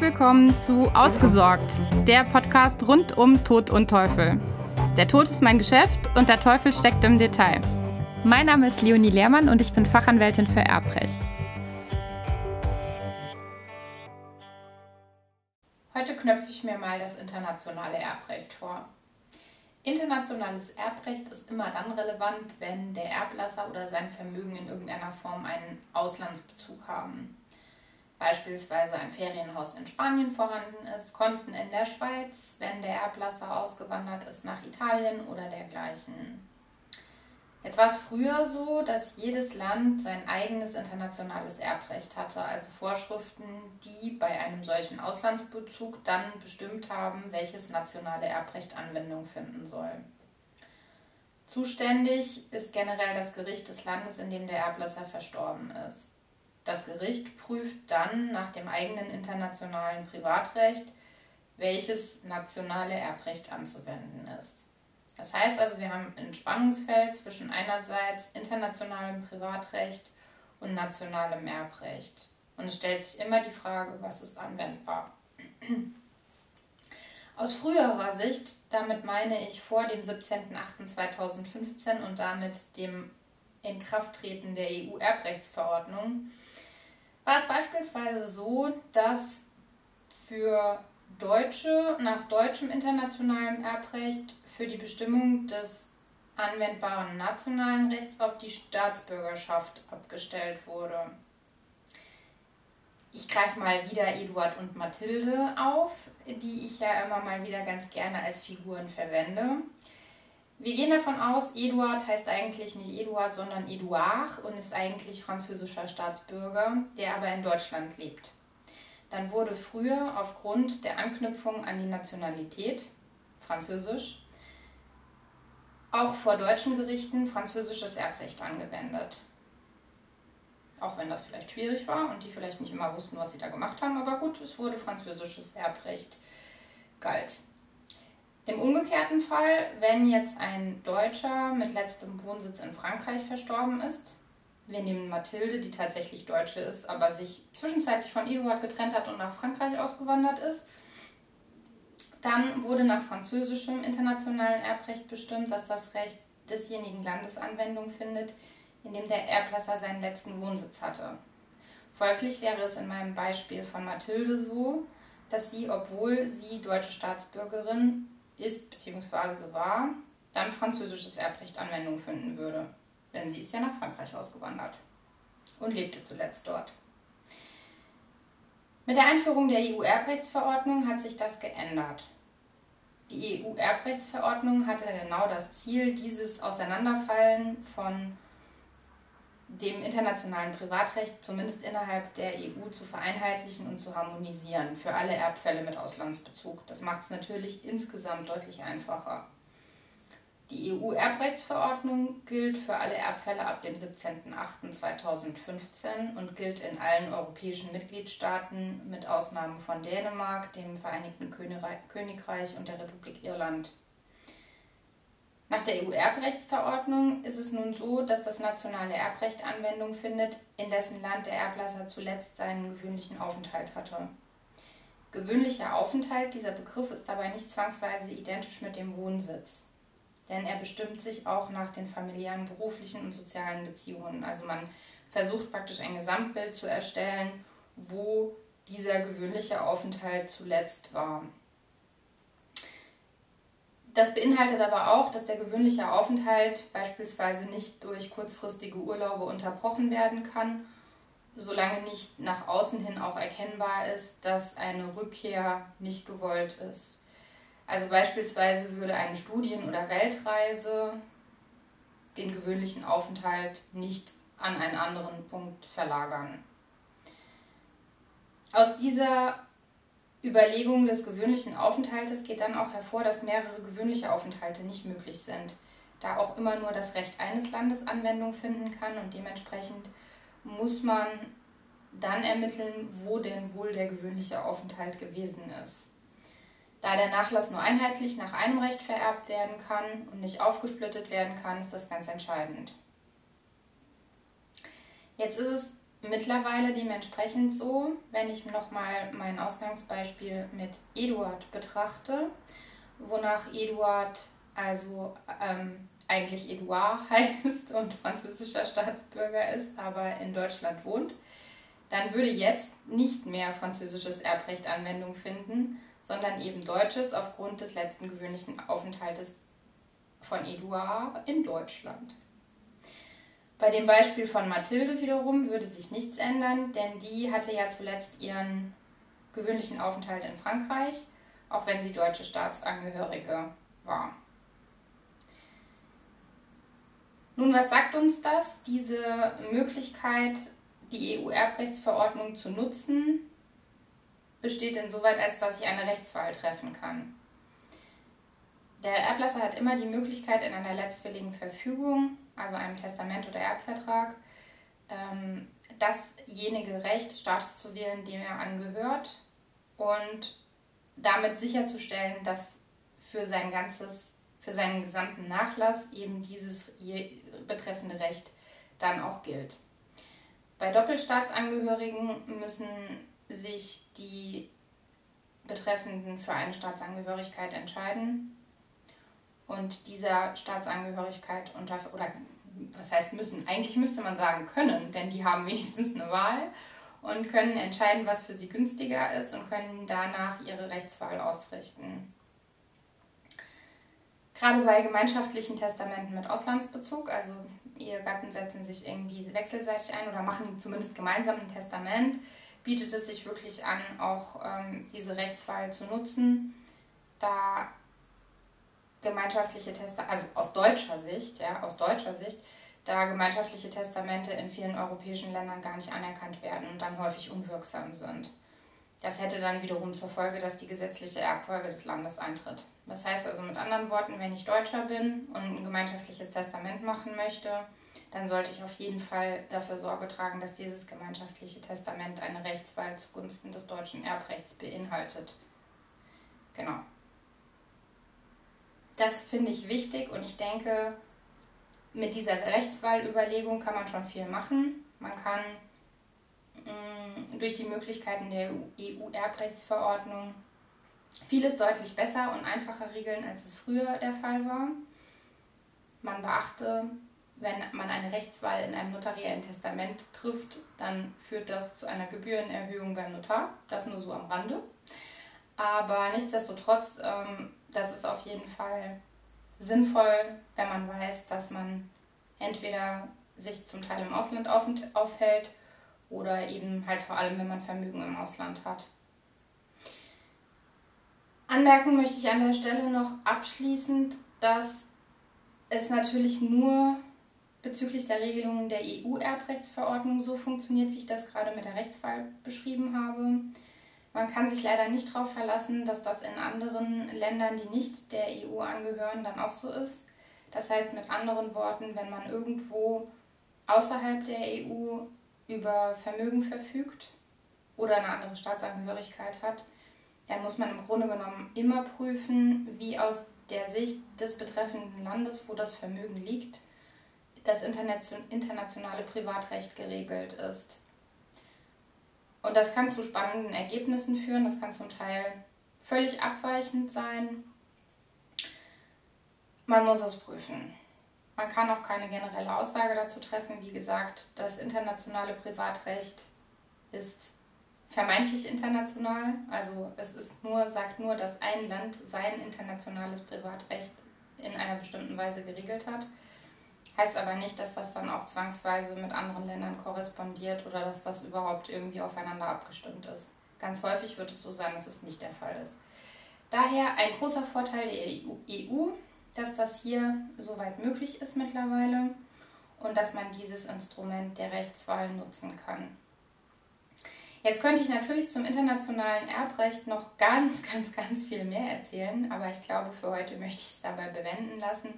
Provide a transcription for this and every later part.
Willkommen zu Ausgesorgt, der Podcast rund um Tod und Teufel. Der Tod ist mein Geschäft und der Teufel steckt im Detail. Mein Name ist Leonie Lehrmann und ich bin Fachanwältin für Erbrecht. Heute knöpfe ich mir mal das internationale Erbrecht vor. Internationales Erbrecht ist immer dann relevant, wenn der Erblasser oder sein Vermögen in irgendeiner Form einen Auslandsbezug haben beispielsweise ein Ferienhaus in Spanien vorhanden ist, Konten in der Schweiz, wenn der Erblasser ausgewandert ist nach Italien oder dergleichen. Jetzt war es früher so, dass jedes Land sein eigenes internationales Erbrecht hatte, also Vorschriften, die bei einem solchen Auslandsbezug dann bestimmt haben, welches nationale Erbrecht Anwendung finden soll. Zuständig ist generell das Gericht des Landes, in dem der Erblasser verstorben ist. Das Gericht prüft dann nach dem eigenen internationalen Privatrecht, welches nationale Erbrecht anzuwenden ist. Das heißt also, wir haben ein Spannungsfeld zwischen einerseits internationalem Privatrecht und nationalem Erbrecht. Und es stellt sich immer die Frage, was ist anwendbar. Aus früherer Sicht, damit meine ich vor dem 17.08.2015 und damit dem Inkrafttreten der EU-Erbrechtsverordnung, war es beispielsweise so, dass für Deutsche nach deutschem internationalem Erbrecht für die Bestimmung des anwendbaren nationalen Rechts auf die Staatsbürgerschaft abgestellt wurde. Ich greife mal wieder Eduard und Mathilde auf, die ich ja immer mal wieder ganz gerne als Figuren verwende. Wir gehen davon aus, Eduard heißt eigentlich nicht Eduard, sondern Eduard und ist eigentlich französischer Staatsbürger, der aber in Deutschland lebt. Dann wurde früher aufgrund der Anknüpfung an die Nationalität, französisch, auch vor deutschen Gerichten französisches Erbrecht angewendet. Auch wenn das vielleicht schwierig war und die vielleicht nicht immer wussten, was sie da gemacht haben, aber gut, es wurde französisches Erbrecht galt. Im umgekehrten Fall, wenn jetzt ein Deutscher mit letztem Wohnsitz in Frankreich verstorben ist, wir nehmen Mathilde, die tatsächlich Deutsche ist, aber sich zwischenzeitlich von Eduard getrennt hat und nach Frankreich ausgewandert ist, dann wurde nach französischem internationalen Erbrecht bestimmt, dass das Recht desjenigen Landes Anwendung findet, in dem der Erblasser seinen letzten Wohnsitz hatte. Folglich wäre es in meinem Beispiel von Mathilde so, dass sie, obwohl sie deutsche Staatsbürgerin ist bzw. war, dann französisches Erbrecht Anwendung finden würde. Denn sie ist ja nach Frankreich ausgewandert und lebte zuletzt dort. Mit der Einführung der EU-Erbrechtsverordnung hat sich das geändert. Die EU-Erbrechtsverordnung hatte genau das Ziel, dieses Auseinanderfallen von dem internationalen Privatrecht zumindest innerhalb der EU zu vereinheitlichen und zu harmonisieren für alle Erbfälle mit Auslandsbezug. Das macht es natürlich insgesamt deutlich einfacher. Die EU-Erbrechtsverordnung gilt für alle Erbfälle ab dem 17.08.2015 und gilt in allen europäischen Mitgliedstaaten mit Ausnahme von Dänemark, dem Vereinigten Königreich und der Republik Irland. Nach der EU-Erbrechtsverordnung ist es nun so, dass das nationale Erbrecht Anwendung findet, in dessen Land der Erblasser zuletzt seinen gewöhnlichen Aufenthalt hatte. Gewöhnlicher Aufenthalt, dieser Begriff ist dabei nicht zwangsweise identisch mit dem Wohnsitz, denn er bestimmt sich auch nach den familiären, beruflichen und sozialen Beziehungen. Also man versucht praktisch ein Gesamtbild zu erstellen, wo dieser gewöhnliche Aufenthalt zuletzt war. Das beinhaltet aber auch, dass der gewöhnliche Aufenthalt beispielsweise nicht durch kurzfristige Urlaube unterbrochen werden kann, solange nicht nach außen hin auch erkennbar ist, dass eine Rückkehr nicht gewollt ist. Also beispielsweise würde eine Studien- oder Weltreise den gewöhnlichen Aufenthalt nicht an einen anderen Punkt verlagern. Aus dieser Überlegung des gewöhnlichen Aufenthaltes geht dann auch hervor, dass mehrere gewöhnliche Aufenthalte nicht möglich sind, da auch immer nur das Recht eines Landes Anwendung finden kann und dementsprechend muss man dann ermitteln, wo denn wohl der gewöhnliche Aufenthalt gewesen ist. Da der Nachlass nur einheitlich nach einem Recht vererbt werden kann und nicht aufgesplittet werden kann, ist das ganz entscheidend. Jetzt ist es mittlerweile dementsprechend so, wenn ich nochmal mein Ausgangsbeispiel mit Eduard betrachte, wonach Eduard also ähm, eigentlich Eduard heißt und französischer Staatsbürger ist, aber in Deutschland wohnt, dann würde jetzt nicht mehr französisches Erbrecht Anwendung finden, sondern eben deutsches aufgrund des letzten gewöhnlichen Aufenthaltes von Eduard in Deutschland. Bei dem Beispiel von Mathilde wiederum würde sich nichts ändern, denn die hatte ja zuletzt ihren gewöhnlichen Aufenthalt in Frankreich, auch wenn sie deutsche Staatsangehörige war. Nun, was sagt uns das? Diese Möglichkeit, die EU-Erbrechtsverordnung zu nutzen, besteht insoweit, als dass ich eine Rechtswahl treffen kann. Der Erblasser hat immer die Möglichkeit, in einer letztwilligen Verfügung, also einem Testament oder Erbvertrag, ähm, dasjenige Recht Staates zu wählen, dem er angehört und damit sicherzustellen, dass für sein ganzes, für seinen gesamten Nachlass eben dieses betreffende Recht dann auch gilt. Bei Doppelstaatsangehörigen müssen sich die Betreffenden für eine Staatsangehörigkeit entscheiden und dieser Staatsangehörigkeit unter oder was heißt müssen? Eigentlich müsste man sagen können, denn die haben wenigstens eine Wahl und können entscheiden, was für sie günstiger ist und können danach ihre Rechtswahl ausrichten. Gerade bei gemeinschaftlichen Testamenten mit Auslandsbezug, also Ehegatten setzen sich irgendwie wechselseitig ein oder machen zumindest gemeinsam ein Testament, bietet es sich wirklich an, auch ähm, diese Rechtswahl zu nutzen, da gemeinschaftliche Testamente, also aus deutscher Sicht, ja, aus deutscher Sicht, da gemeinschaftliche Testamente in vielen europäischen Ländern gar nicht anerkannt werden und dann häufig unwirksam sind. Das hätte dann wiederum zur Folge, dass die gesetzliche Erbfolge des Landes eintritt. Das heißt also mit anderen Worten, wenn ich Deutscher bin und ein gemeinschaftliches Testament machen möchte, dann sollte ich auf jeden Fall dafür Sorge tragen, dass dieses gemeinschaftliche Testament eine Rechtswahl zugunsten des deutschen Erbrechts beinhaltet. Genau. Das finde ich wichtig und ich denke, mit dieser Rechtswahlüberlegung kann man schon viel machen. Man kann mh, mm, durch die Möglichkeiten der EU-Erbrechtsverordnung vieles deutlich besser und einfacher regeln, als es früher der Fall war. Man beachte wenn man eine Rechtswahl in einem notariellen Testament trifft, dann führt das zu einer Gebührenerhöhung beim Notar. Das nur so am Rande. Aber nichtsdestotrotz, ähm, das ist auf jeden Fall sinnvoll, wenn man weiß, dass man entweder sich zum Teil im Ausland aufhält oder eben halt vor allem, wenn man Vermögen im Ausland hat. Anmerken möchte ich an der Stelle noch abschließend, dass es natürlich nur bezüglich der Regelungen der EU-Erbrechtsverordnung so funktioniert, wie ich das gerade mit der Rechtswahl beschrieben habe. Man kann sich leider nicht darauf verlassen, dass das in anderen Ländern, die nicht der EU angehören, dann auch so ist. Das heißt mit anderen Worten, wenn man irgendwo außerhalb der EU über Vermögen verfügt oder eine andere Staatsangehörigkeit hat, dann muss man im Grunde genommen immer prüfen, wie aus der Sicht des betreffenden Landes, wo das Vermögen liegt, das internationale Privatrecht geregelt ist. Und das kann zu spannenden Ergebnissen führen, das kann zum Teil völlig abweichend sein. Man muss es prüfen. Man kann auch keine generelle Aussage dazu treffen. Wie gesagt, das internationale Privatrecht ist vermeintlich international. Also es ist nur, sagt nur, dass ein Land sein internationales Privatrecht in einer bestimmten Weise geregelt hat. Heißt aber nicht, dass das dann auch zwangsweise mit anderen Ländern korrespondiert oder dass das überhaupt irgendwie aufeinander abgestimmt ist. Ganz häufig wird es so sein, dass es nicht der Fall ist. Daher ein großer Vorteil der EU, dass das hier soweit möglich ist mittlerweile und dass man dieses Instrument der Rechtswahl nutzen kann. Jetzt könnte ich natürlich zum internationalen Erbrecht noch ganz, ganz, ganz viel mehr erzählen, aber ich glaube, für heute möchte ich es dabei bewenden lassen.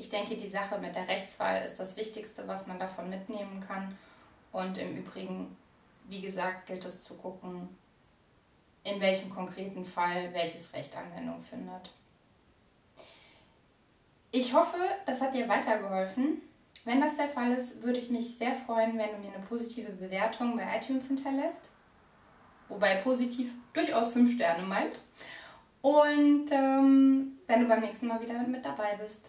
Ich denke, die Sache mit der Rechtswahl ist das Wichtigste, was man davon mitnehmen kann. Und im Übrigen, wie gesagt, gilt es zu gucken, in welchem konkreten Fall welches Recht Anwendung findet. Ich hoffe, das hat dir weitergeholfen Wenn das der Fall ist, würde ich mich sehr freuen, wenn du mir eine positive Bewertung bei iTunes hinterlässt. Wobei positiv durchaus fünf Sterne meint. Und ähm, wenn du beim nächsten Mal wieder mit dabei bist.